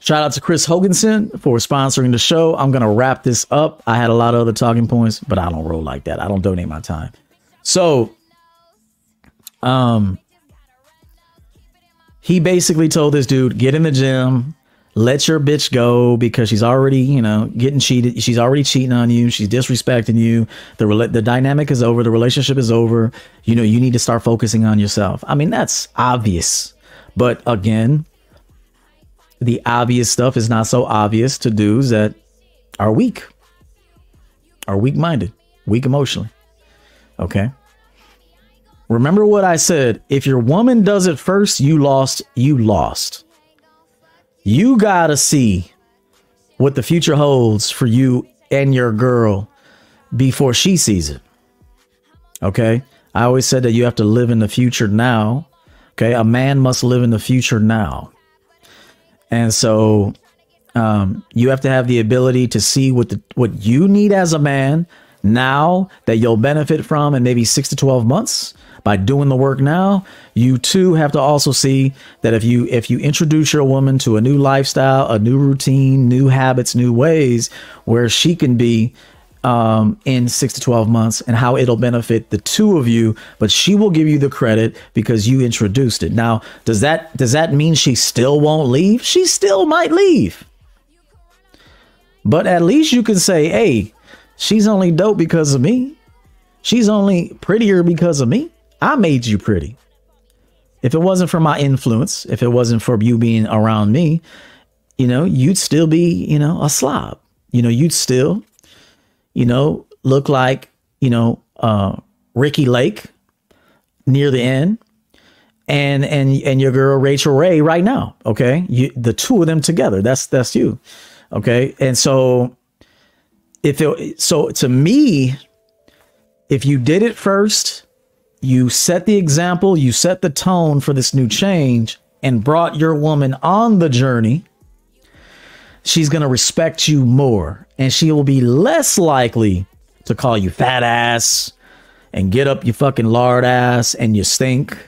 shout out to Chris Hoganson for sponsoring the show. I'm gonna wrap this up. I had a lot of other talking points, but I don't roll like that. I don't donate my time. So, um, he basically told this dude, get in the gym, let your bitch go because she's already, you know, getting cheated. She's already cheating on you. She's disrespecting you. The the dynamic is over. The relationship is over. You know, you need to start focusing on yourself. I mean, that's obvious. But again, the obvious stuff is not so obvious to dudes that are weak, are weak minded, weak emotionally. Okay. Remember what I said. If your woman does it first, you lost. You lost. You got to see what the future holds for you and your girl before she sees it. Okay. I always said that you have to live in the future now. Okay. A man must live in the future now. And so um, you have to have the ability to see what the, what you need as a man now that you'll benefit from in maybe six to 12 months by doing the work now you too have to also see that if you if you introduce your woman to a new lifestyle a new routine new habits new ways where she can be um, in six to 12 months and how it'll benefit the two of you but she will give you the credit because you introduced it. Now does that does that mean she still won't leave? She still might leave. But at least you can say hey She's only dope because of me. She's only prettier because of me. I made you pretty. If it wasn't for my influence, if it wasn't for you being around me, you know, you'd still be, you know, a slob. You know, you'd still, you know, look like, you know, uh, Ricki Lake near the end and and and your girl Rachael Ray right now. Okay, you the two of them together. That's that's you. Okay, and so if it so to me if you did it first you set the example you set the tone for this new change and brought your woman on the journey she's going to respect you more and she will be less likely to call you fat ass and get up your fucking lard ass and you stink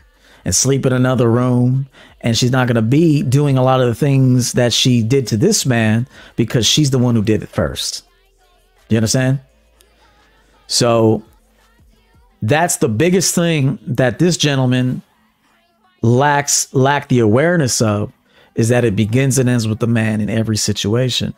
and sleep in another room. And she's not going to be doing a lot of the things that she did to this man because she's the one who did it first you understand? So that's the biggest thing that this gentleman lacks lack the awareness of is that it begins and ends with the man in every situation.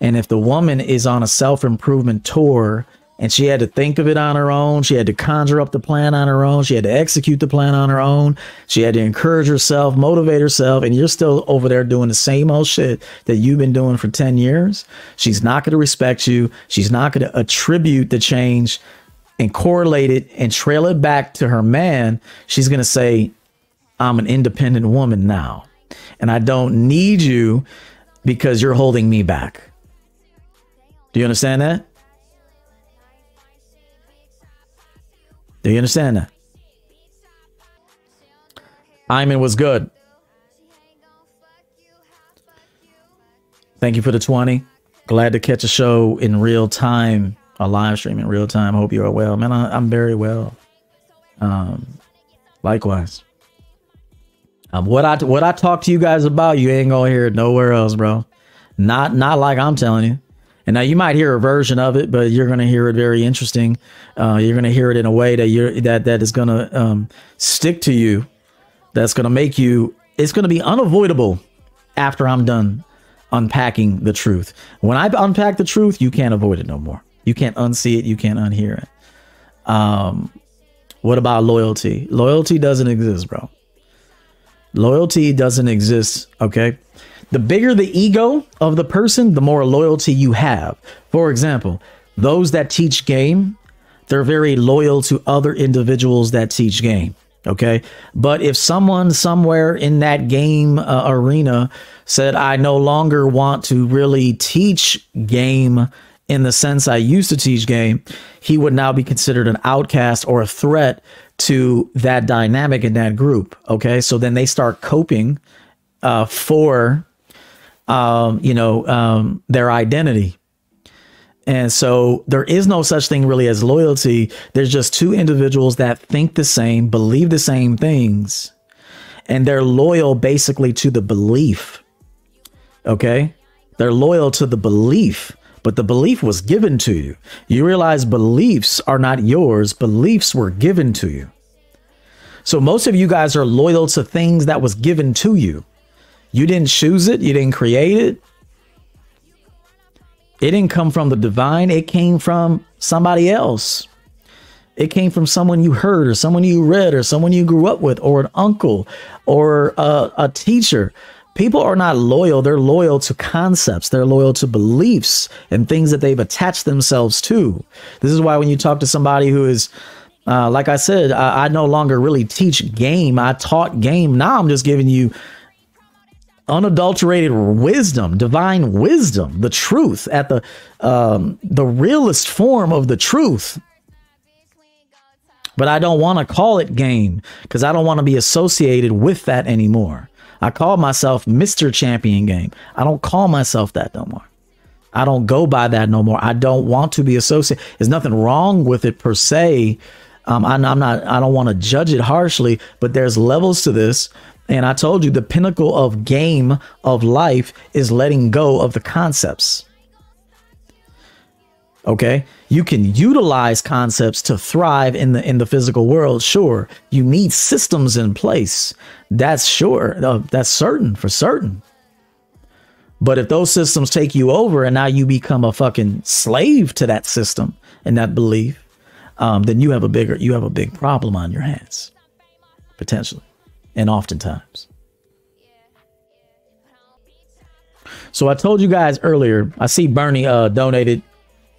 And if the woman is on a self-improvement tour and she had to think of it on her own. She had to conjure up the plan on her own. She had to execute the plan on her own. She had to encourage herself, motivate herself, and you're still over there doing the same old shit that you've been doing for 10 years. She's not going to respect you. She's not going to attribute the change and correlate it and trail it back to her man. She's going to say, I'm an independent woman now, and I don't need you because you're holding me back. Do you understand that? Do you understand that? Iman was good. Thank you for the 20. Glad to catch a show in real time, a live stream in real time. Hope you are well. Man, I, am very well. Um, likewise. Um, what I what I talk to you guys about, you ain't gonna hear it nowhere else, bro. Not not like I'm telling you. And now you might hear a version of it, but you're going to hear it very interesting. Uh, you're going to hear it in a way that you're that that is going to um, stick to you. That's going to make you. It's going to be unavoidable after I'm done unpacking the truth. When I unpack the truth, you can't avoid it no more. You can't unsee it. You can't unhear it. Um, what about loyalty? Loyalty doesn't exist, bro. Loyalty doesn't exist. Okay. The bigger the ego of the person, the more loyalty you have. For example, those that teach game, they're very loyal to other individuals that teach game. Okay. But if someone somewhere in that game uh, arena said, I no longer want to really teach game in the sense I used to teach game, he would now be considered an outcast or a threat to that dynamic in that group. Okay. So then they start coping uh, for um, you know, um, their identity. And so there is no such thing really as loyalty. There's just two individuals that think the same, believe the same things, and they're loyal basically to the belief. Okay? They're loyal to the belief, but the belief was given to you. You realize beliefs are not yours, beliefs were given to you. So most of you guys are loyal to things that was given to you. You didn't choose it, you didn't create it. It didn't come from the divine, it came from somebody else. It came from someone you heard, or someone you read, or someone you grew up with, or an uncle, or a, a teacher. People are not loyal. They're loyal to concepts. They're loyal to beliefs and things that they've attached themselves to. This is why when you talk to somebody who is, uh, like I said, I, I no longer really teach game. I taught game. Now I'm just giving you unadulterated wisdom, divine wisdom, the truth at the um, the realest form of the truth. But I don't want to call it game because I don't want to be associated with that anymore. I call myself Mr. Champion Game. I don't call myself that no more. I don't go by that no more. I don't want to be associated. There's nothing wrong with it per se. Um, I, I'm not. I don't want to judge it harshly, but there's levels to this and I told you the pinnacle of game of life is letting go of the concepts. Okay? You can utilize concepts to thrive in the in the physical world, sure. You need systems in place. That's sure. Uh, that's certain for certain. But if those systems take you over and now you become a fucking slave to that system and that belief, um, then you have a bigger you have a big problem on your hands potentially and oftentimes. So I told you guys earlier, I see Bernie uh, donated,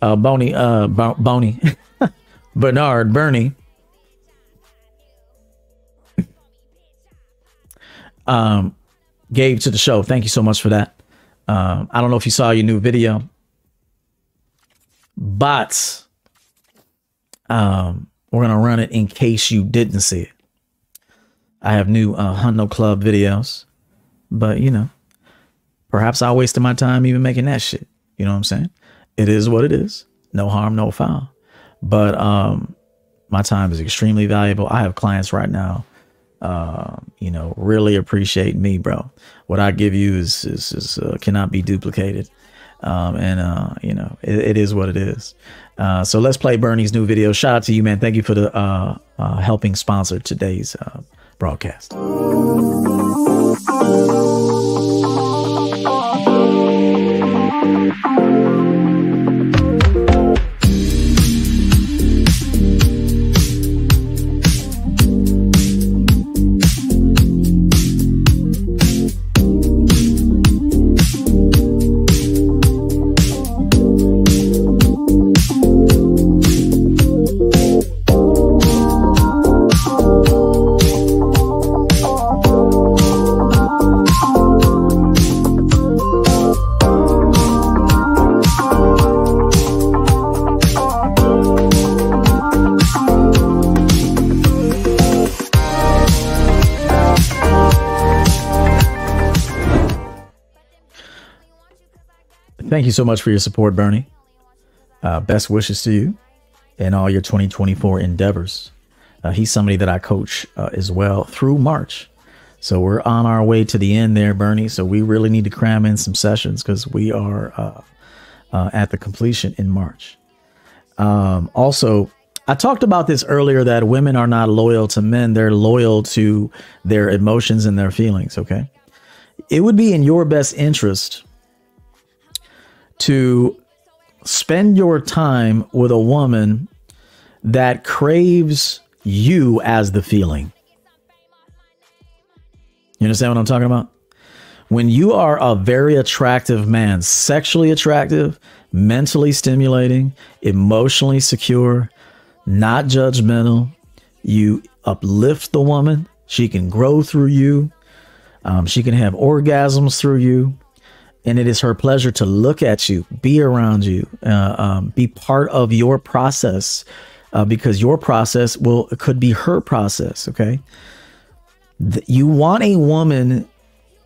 uh, Boney, uh, *laughs* Bernard, Bernie. *laughs* um, gave to the show. Thank you so much for that. Um, I don't know if you saw your new video, but um, we're gonna run it in case you didn't see it. I have new uh, Hunt No Club videos, but you know, perhaps I wasted my time even making that shit. You know what I'm saying? It is what it is. No harm, no foul. But um, my time is extremely valuable. I have clients right now, uh, you know, really appreciate me, bro. What I give you is is, is uh, cannot be duplicated. Um, and uh, you know, it, it is what it is. Uh, so let's play Bernie's new video. Shout out to you, man. Thank you for the uh, uh, helping sponsor today's uh, broadcast. Thank you so much for your support, Bernie. Uh, best wishes to you in all your 2024 endeavors. Uh, he's somebody that I coach uh, as well through March. So we're on our way to the end there, Bernie. So we really need to cram in some sessions because we are uh, uh, at the completion in March. Um, also, I talked about this earlier that women are not loyal to men, they're loyal to their emotions and their feelings. Okay. It would be in your best interest to spend your time with a woman that craves you as the feeling. You understand what I'm talking about? When you are a very attractive man, sexually attractive, mentally stimulating, emotionally secure, not judgmental, you uplift the woman. She can grow through you. Um, she can have orgasms through you. And it is her pleasure to look at you, be around you, uh, um, be part of your process uh, because your process will could be her process. Okay, you want a woman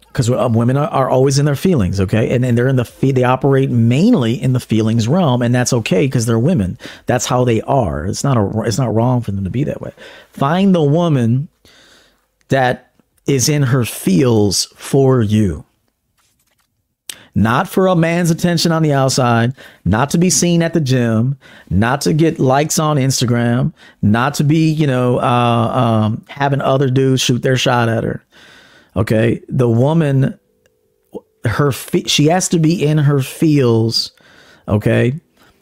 because uh, women are, are, always in their feelings, okay, and, and they're in the they operate mainly in the feelings realm, and that's okay because they're women. That's how they are. It's not a it's not wrong for them to be that way. Find the woman that is in her feels for you not for a man's attention on the outside, not to be seen at the gym, not to get likes on Instagram, not to be, you know, uh, um, having other dudes shoot their shot at her. Okay. The woman, her, fe- she has to be in her feels. Okay.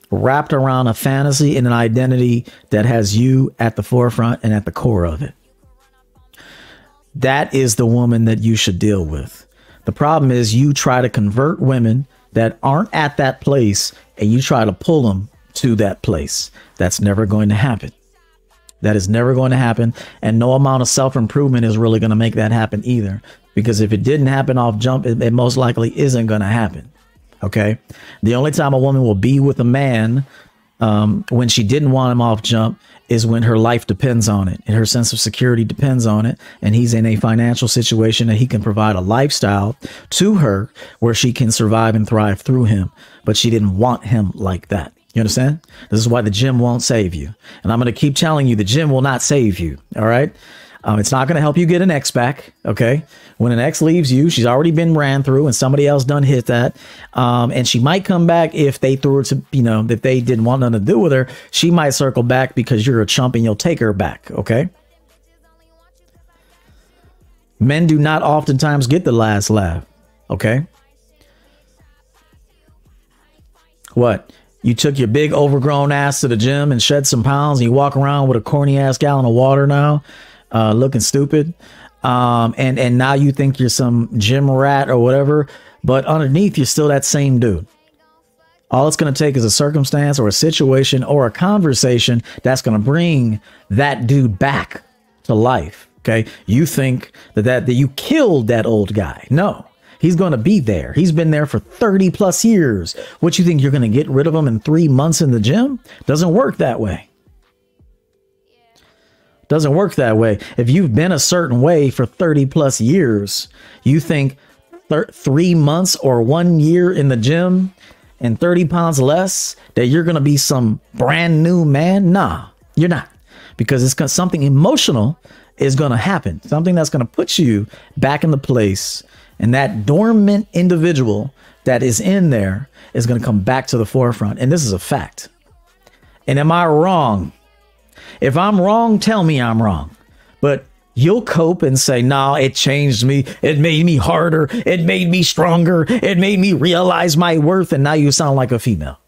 Wrapped around a fantasy and an identity that has you at the forefront and at the core of it. That is the woman that you should deal with. The problem is you try to convert women that aren't at that place and you try to pull them to that place. That's never going to happen. That is never going to happen. And no amount of self improvement is really going to make that happen either. Because if it didn't happen off jump, it, it most likely isn't going to happen. Okay. The only time a woman will be with a man um, when she didn't want him off jump is when her life depends on it and her sense of security depends on it. And he's in a financial situation that he can provide a lifestyle to her where she can survive and thrive through him. But she didn't want him like that. You understand? This is why the gym won't save you. And I'm going to keep telling you the gym will not save you. All right. Um, it's not going to help you get an X back. Okay. When an X leaves you, she's already been ran through and somebody else done hit that. Um, and she might come back if they threw her to, you know, if they didn't want nothing to do with her, she might circle back because you're a chump and you'll take her back. Okay. Men do not oftentimes get the last laugh. Okay. What? You took your big overgrown ass to the gym and shed some pounds and you walk around with a corny ass gallon of water now uh, looking stupid. Um, and, and now you think you're some gym rat or whatever, but underneath you're still that same dude. All it's going to take is a circumstance or a situation or a conversation that's going to bring that dude back to life. Okay. You think that, that, that you killed that old guy. No, he's going to be there. He's been there for 30 plus years. What you think you're going to get rid of him in three months in the gym? Doesn't work that way. Doesn't work that way. If you've been a certain way for 30 plus years, you think thir- three months or one year in the gym and 30 pounds less that you're going to be some brand new man? Nah, you're not. Because it's gonna, something emotional is going to happen. Something that's going to put you back in the place. And that dormant individual that is in there is going to come back to the forefront. And this is a fact. And am I wrong? If I'm wrong, tell me I'm wrong. But you'll cope and say, nah, it changed me. It made me harder. It made me stronger. It made me realize my worth. And now you sound like a female.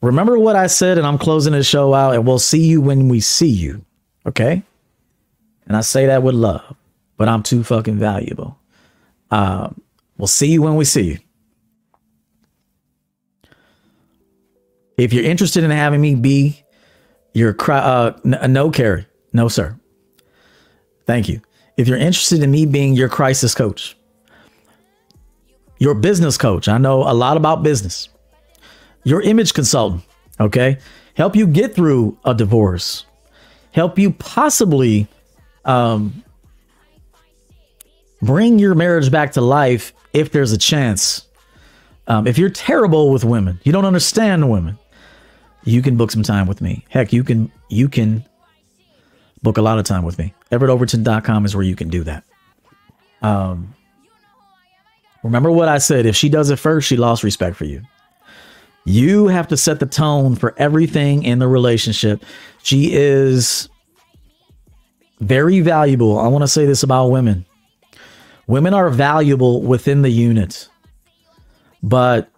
Remember what I said, and I'm closing the show out, and we'll see you when we see you. Okay? And I say that with love, but I'm too fucking valuable. Um, we'll see you when we see you. If you're interested in having me be your uh, n- no carry, no sir. Thank you. If you're interested in me being your crisis coach, your business coach, I know a lot about business. Your image consultant, okay, help you get through a divorce, help you possibly um, bring your marriage back to life if there's a chance. Um, if you're terrible with women, you don't understand women, you can book some time with me. Heck, you can you can book a lot of time with me. EverettOverton.com is where you can do that. Um, remember what I said. If she does it first, she lost respect for you. You have to set the tone for everything in the relationship. She is very valuable. I want to say this about women. Women are valuable within the unit, but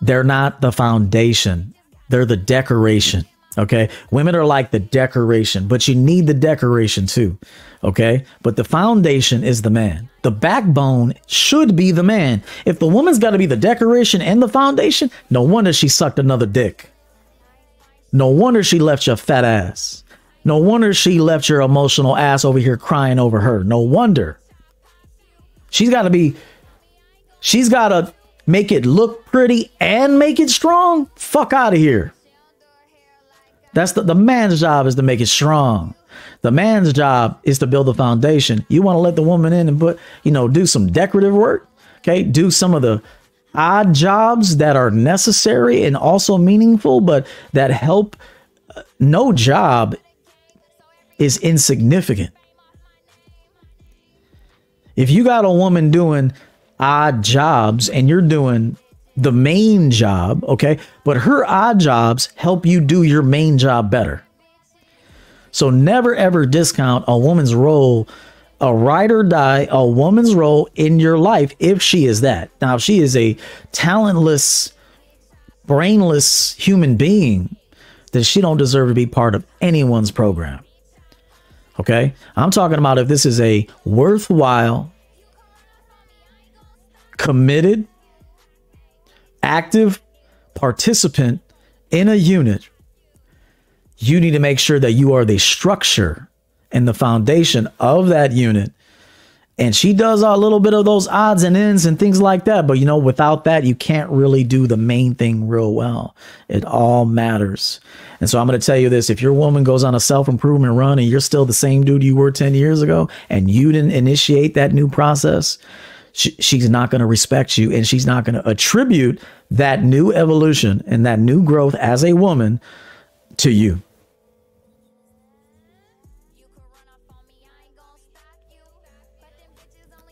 they're not the foundation. They're the decoration. Okay. Women are like the decoration, but you need the decoration too. Okay. But the foundation is the man. The backbone should be the man. If the woman's got to be the decoration and the foundation, no wonder she sucked another dick. No wonder she left your fat ass. No wonder she left your emotional ass over here crying over her. No wonder. She's got to be, she's got to make it look pretty and make it strong. Fuck out of here. That's the, the man's job is to make it strong. The man's job is to build the foundation. You want to let the woman in and put, you know, do some decorative work. Okay. Do some of the odd jobs that are necessary and also meaningful, but that help. Uh, no job is insignificant. If you got a woman doing odd jobs and you're doing the main job, okay? But her odd jobs help you do your main job better. So never ever discount a woman's role, a ride or die, a woman's role in your life if she is that. Now, if she is a talentless, brainless human being, then she don't deserve to be part of anyone's program. Okay? I'm talking about if this is a worthwhile, committed, active participant in a unit, you need to make sure that you are the structure and the foundation of that unit. And she does a little bit of those odds and ends and things like that. But you know, without that, you can't really do the main thing real well. It all matters. And so I'm going to tell you this if your woman goes on a self improvement run and you're still the same dude you were 10 years ago and you didn't initiate that new process, she, she's not going to respect you and she's not going to attribute that new evolution and that new growth as a woman to you.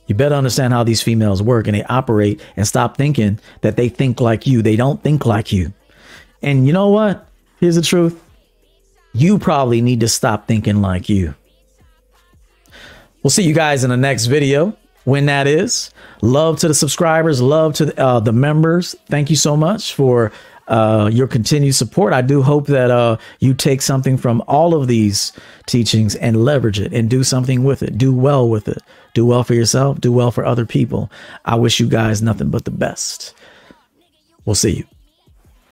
You better understand how these females work and they operate and stop thinking that they think like you. They don't think like you. And you know what? Here's the truth. You probably need to stop thinking like you. We'll see you guys in the next video when that is. Love to the subscribers, love to the, uh, the members. Thank you so much for uh, your continued support. I do hope that uh, you take something from all of these teachings and leverage it and do something with it. Do well with it. Do well for yourself. Do well for other people. I wish you guys nothing but the best. We'll see you.